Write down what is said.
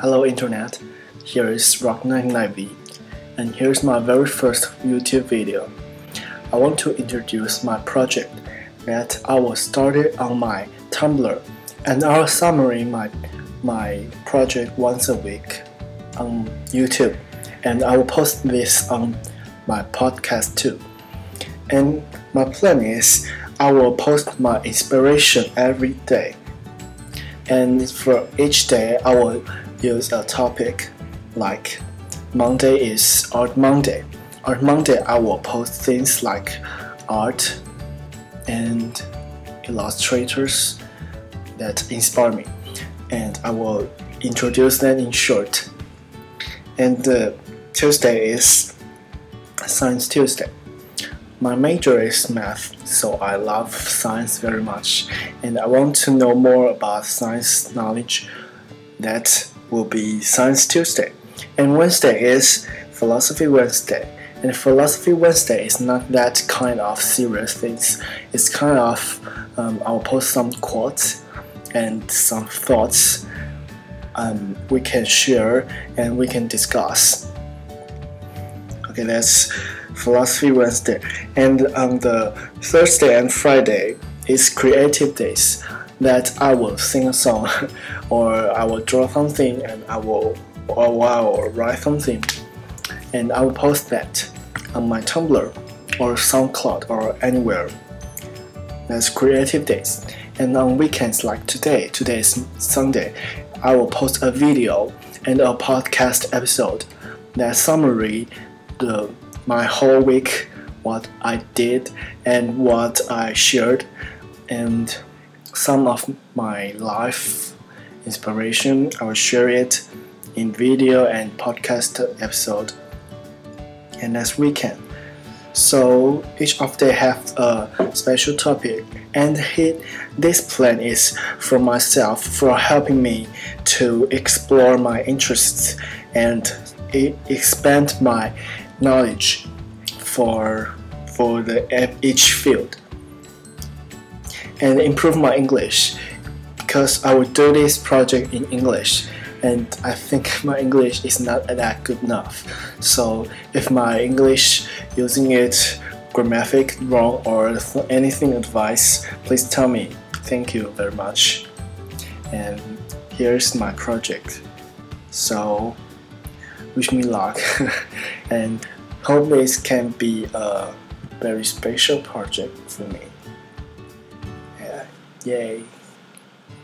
Hello Internet, here is Rock99V, and here's my very first YouTube video. I want to introduce my project that I will start it on my Tumblr, and I'll summary my my project once a week on YouTube, and I will post this on my podcast too. And my plan is I will post my inspiration every day. And for each day, I will use a topic like Monday is Art Monday. Art Monday, I will post things like art and illustrators that inspire me, and I will introduce them in short. And uh, Tuesday is Science Tuesday. My major is math, so I love science very much, and I want to know more about science knowledge. That will be Science Tuesday. And Wednesday is Philosophy Wednesday. And Philosophy Wednesday is not that kind of serious things. It's kind of um, I'll post some quotes and some thoughts um, we can share and we can discuss. Okay, that's Philosophy Wednesday. And on the Thursday and Friday is Creative Days that I will sing a song or I will draw something and I will or I write something and I will post that on my Tumblr or SoundCloud or anywhere. That's Creative Days. And on weekends like today, today is Sunday, I will post a video and a podcast episode that summary the my whole week, what I did and what I shared, and some of my life inspiration. I will share it in video and podcast episode. And next weekend. So each of them have a special topic, and hit, this plan is for myself for helping me to explore my interests and expand my knowledge for for the each field and improve my English because I will do this project in English and I think my English is not that good enough. So if my English using it grammatic wrong or anything advice, please tell me. Thank you very much. And here's my project. So wish me luck and hope this can be a very special project for me. Yay.